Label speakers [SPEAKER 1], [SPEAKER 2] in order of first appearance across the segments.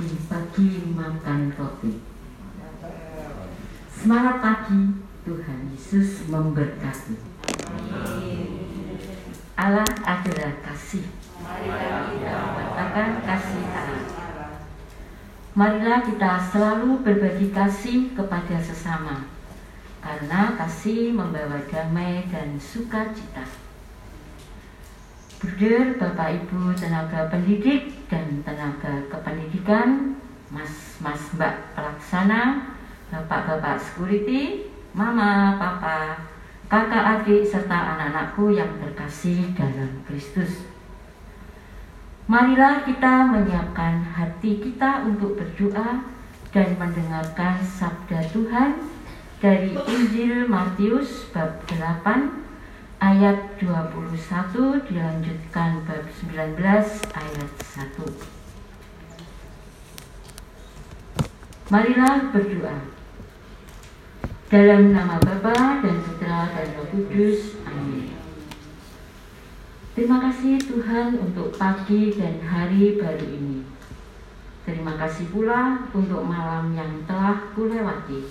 [SPEAKER 1] pagi bagi makan roti. Semangat pagi, Tuhan Yesus memberkati. Allah adalah kasih. Katakan kasih Allah. Marilah kita selalu berbagi kasih kepada sesama, karena kasih membawa damai dan sukacita. Bruder, Bapak Ibu, tenaga pendidik dan tenaga kependidikan, Mas-mas Mbak pelaksana, Bapak-bapak security, Mama, Papa, kakak adik serta anak-anakku yang terkasih dalam Kristus. Marilah kita menyiapkan hati kita untuk berdoa dan mendengarkan sabda Tuhan dari Injil Matius bab 8 ayat 21 dilanjutkan bab 19 ayat 1. Marilah berdoa. Dalam nama Bapa dan Putra dan Roh Kudus. Amin. Terima kasih Tuhan untuk pagi dan hari baru ini. Terima kasih pula untuk malam yang telah kulewati.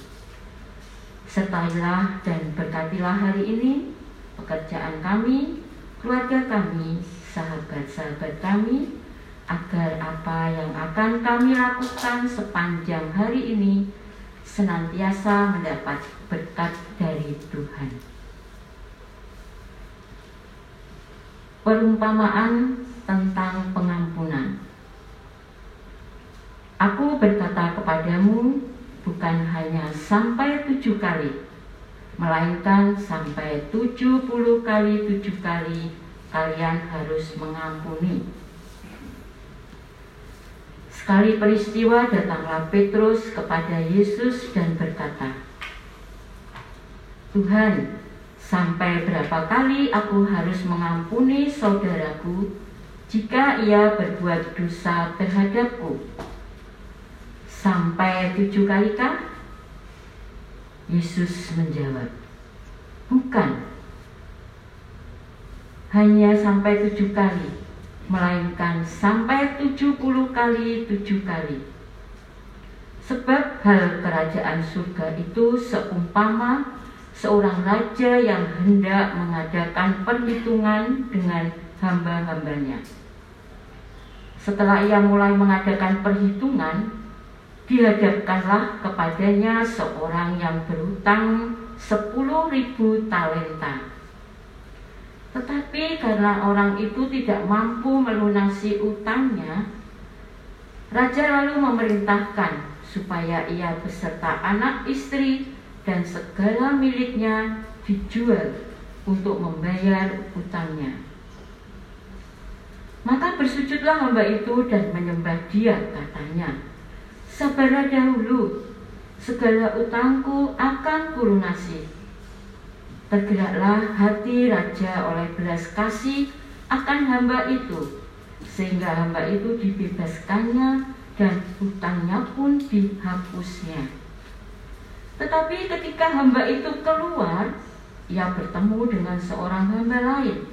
[SPEAKER 1] Sertailah dan berkatilah hari ini pekerjaan kami, keluarga kami, sahabat-sahabat kami, agar apa yang akan kami lakukan sepanjang hari ini senantiasa mendapat berkat dari Tuhan. Perumpamaan tentang pengampunan. Aku berkata kepadamu, bukan hanya sampai tujuh kali, melainkan sampai tujuh puluh kali tujuh kali kalian harus mengampuni. Sekali peristiwa datanglah Petrus kepada Yesus dan berkata, Tuhan, sampai berapa kali aku harus mengampuni saudaraku jika ia berbuat dosa terhadapku? Sampai tujuh kali kah? Yesus menjawab, bukan. Hanya sampai tujuh kali, melainkan sampai tujuh puluh kali tujuh kali. Sebab hal kerajaan surga itu seumpama seorang raja yang hendak mengadakan perhitungan dengan hamba-hambanya. Setelah ia mulai mengadakan perhitungan, dihadapkanlah kepadanya seorang yang berhutang sepuluh ribu talenta. Tetapi karena orang itu tidak mampu melunasi utangnya, Raja lalu memerintahkan supaya ia beserta anak istri dan segala miliknya dijual untuk membayar utangnya. Maka bersujudlah hamba itu dan menyembah dia katanya, Sabarlah dahulu, segala utangku akan kulunasi. Tergeraklah hati raja oleh belas kasih akan hamba itu, sehingga hamba itu dibebaskannya dan hutangnya pun dihapusnya. Tetapi ketika hamba itu keluar, ia bertemu dengan seorang hamba lain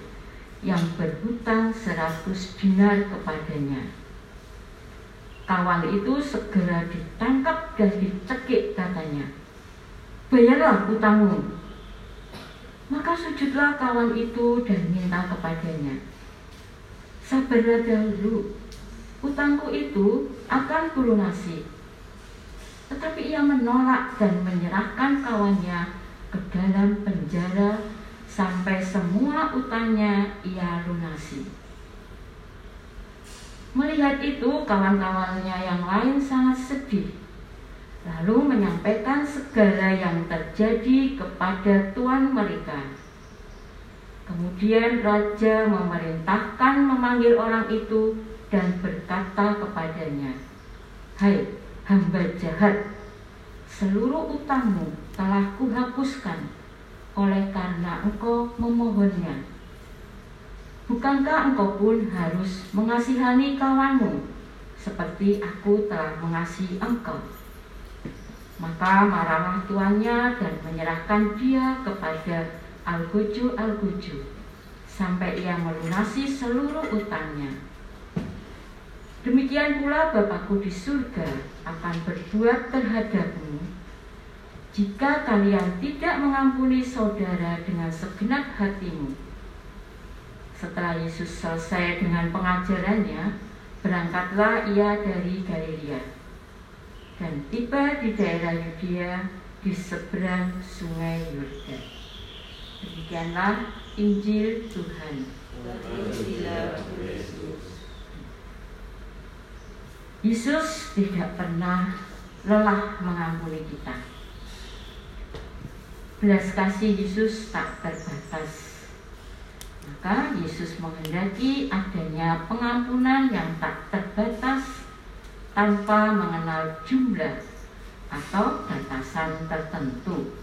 [SPEAKER 1] yang berhutang seratus dinar kepadanya kawan itu segera ditangkap dan dicekik katanya. Bayarlah utangmu. Maka sujudlah kawan itu dan minta kepadanya. Sabarlah dahulu, utangku itu akan kulunasi. Tetapi ia menolak dan menyerahkan kawannya ke dalam penjara sampai semua utangnya ia lunasi. Melihat itu, kawan-kawannya yang lain sangat sedih. Lalu menyampaikan segala yang terjadi kepada tuan mereka. Kemudian raja memerintahkan memanggil orang itu dan berkata kepadanya, "Hai hamba jahat, seluruh utangmu telah kuhapuskan oleh karena engkau memohonnya." Bukankah engkau pun harus mengasihani kawanmu seperti aku telah mengasihi engkau? Maka marahlah tuannya dan menyerahkan dia kepada Algojo-Algojo sampai ia melunasi seluruh utangnya. Demikian pula Bapakku di surga akan berbuat terhadapmu jika kalian tidak mengampuni saudara dengan segenap hatimu. Setelah Yesus selesai dengan pengajarannya, berangkatlah ia dari Galilea dan tiba di daerah Yudea di seberang sungai Yordan. Demikianlah Injil Tuhan. Yesus tidak pernah lelah mengampuni kita. Belas kasih Yesus tak terbatas. Maka Yesus menghendaki adanya pengampunan yang tak terbatas tanpa mengenal jumlah atau batasan tertentu.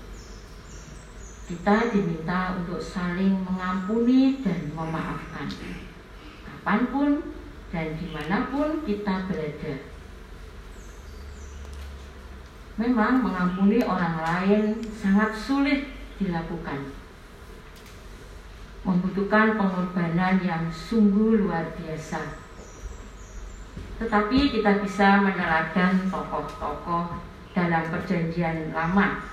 [SPEAKER 1] Kita diminta untuk saling mengampuni dan memaafkan. Kapan pun dan di mana pun kita berada. Memang mengampuni orang lain sangat sulit dilakukan. Membutuhkan pengorbanan yang sungguh luar biasa. Tetapi kita bisa meneladan tokoh-tokoh dalam perjanjian lama.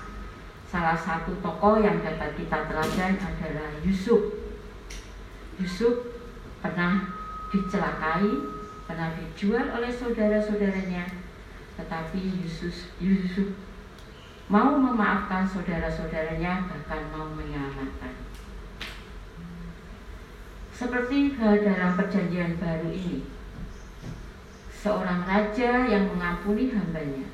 [SPEAKER 1] Salah satu tokoh yang dapat kita teladan adalah Yusuf. Yusuf pernah dicelakai, pernah dijual oleh saudara-saudaranya, tetapi Yusuf, Yusuf mau memaafkan saudara-saudaranya, bahkan mau menyelamatkan. Seperti dalam perjanjian baru ini, seorang raja yang mengampuni hambanya.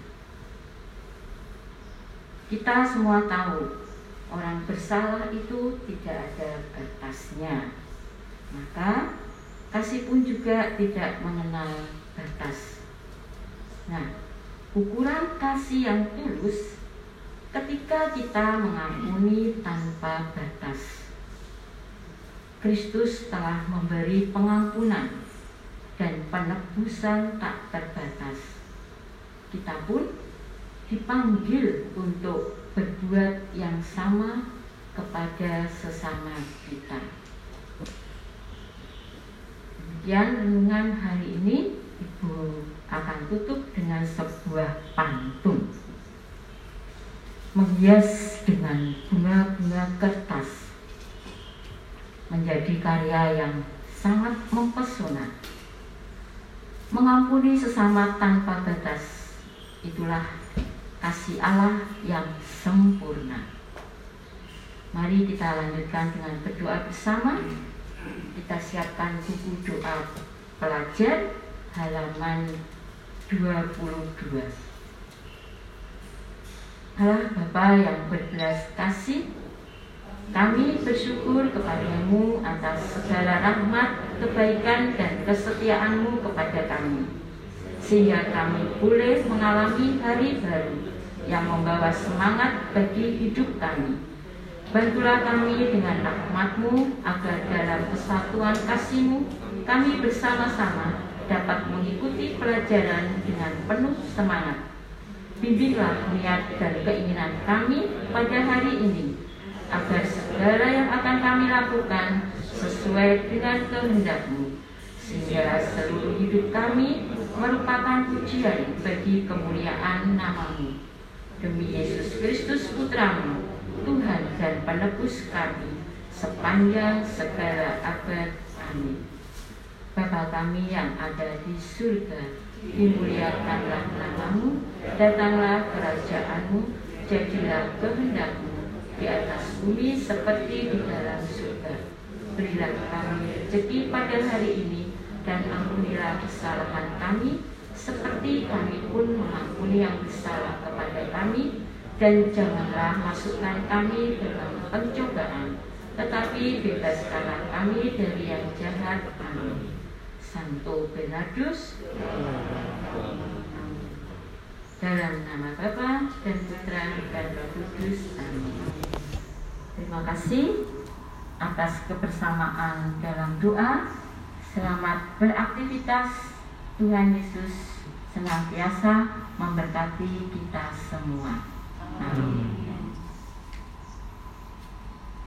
[SPEAKER 1] Kita semua tahu orang bersalah itu tidak ada batasnya. Maka kasih pun juga tidak mengenal batas. Nah, ukuran kasih yang tulus ketika kita mengampuni tanpa batas. Kristus telah memberi pengampunan dan penebusan tak terbatas. Kita pun dipanggil untuk berbuat yang sama kepada sesama kita. Demikian renungan hari ini Ibu akan tutup dengan sebuah pantun Menghias dengan bunga-bunga kertas Menjadi karya yang sangat mempesona. Mengampuni sesama tanpa batas Itulah kasih Allah yang sempurna. Mari kita lanjutkan dengan berdoa bersama. Kita siapkan buku doa pelajar halaman 22 Allah Bapa yang berbelas kasih kami bersyukur kepadamu atas segala rahmat, kebaikan, dan kesetiaanmu kepada kami. Sehingga kami boleh mengalami hari baru yang membawa semangat bagi hidup kami. Bantulah kami dengan rahmatmu agar dalam kesatuan kasihmu kami bersama-sama dapat mengikuti pelajaran dengan penuh semangat. Bimbinglah niat dan keinginan kami pada hari ini agar segala yang akan kami lakukan sesuai dengan kehendakmu sehingga seluruh hidup kami merupakan pujian bagi kemuliaan namamu. Demi Yesus Kristus Putramu, Tuhan dan penebus kami sepanjang segala abad. Amin. Bapa kami yang ada di surga, dimuliakanlah namamu, datanglah kerajaanmu, jadilah kehendakmu di atas bumi seperti di dalam surga. Berilah kami rezeki pada hari ini, dan ampunilah kesalahan kami, seperti kami pun mengampuni yang bersalah kepada kami, dan janganlah masukkan kami dalam pencobaan, tetapi bebaskanlah kami dari yang jahat. Amin. Santo Benadus, dalam nama Bapa dan Putra dan Roh Kudus. Amin. Terima kasih atas kebersamaan dalam doa. Selamat beraktivitas. Tuhan Yesus senantiasa memberkati kita semua. Amin.